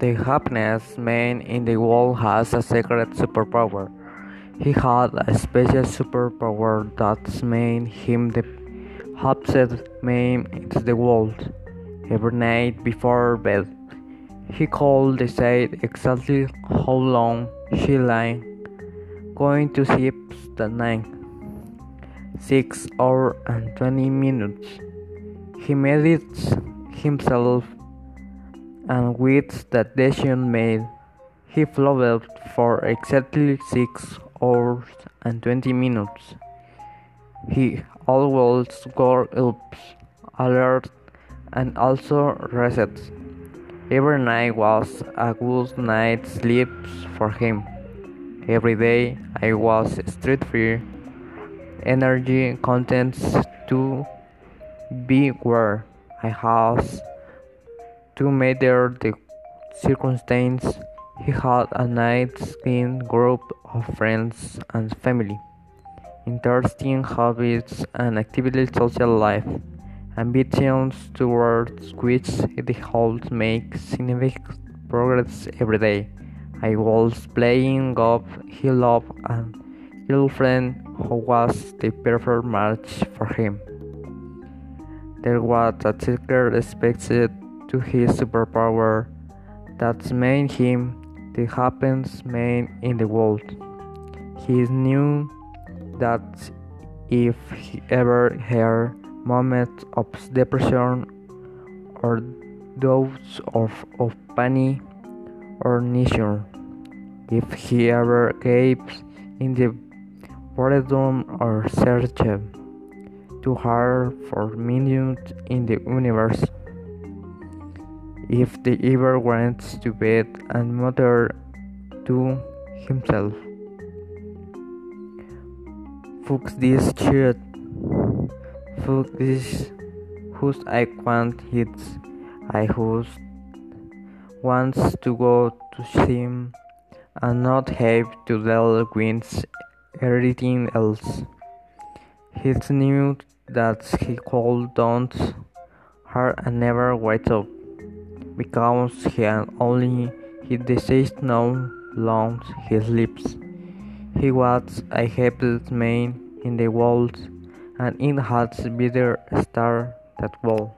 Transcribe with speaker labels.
Speaker 1: The happiest man in the world has a secret superpower. He had a special superpower that made him the happiest man in the world. Every night before bed, he could decide exactly how long he lay going to sleep that night. Six hours and twenty minutes. He made it himself and with that decision made, he floated for exactly 6 hours and 20 minutes. He always got up, alert, and also rested. Every night was a good night's sleep for him. Every day I was street free, energy contents to be where I was to measure the circumstance, he had a nice clean group of friends and family, interesting hobbies and active social life, ambitions towards which he would make significant progress every day. I was playing golf, he loved a girlfriend who was the perfect match for him. There was a secret expected to his superpower that made him the happiest man in the world. He knew that if he ever had moments of depression or doubts of, of panic or nature, if he ever gave in the boredom or searched too hard for meaning in the universe, if they ever went to bed and muttered to himself, Fuck this shit. Fuck this. Whose I want hits. I who wants to go to him and not have to deal with everything else. He knew that he called don't hurt and never wake up because he only he deceased no long his lips. He was a happiest man in the world, and it had better star that world.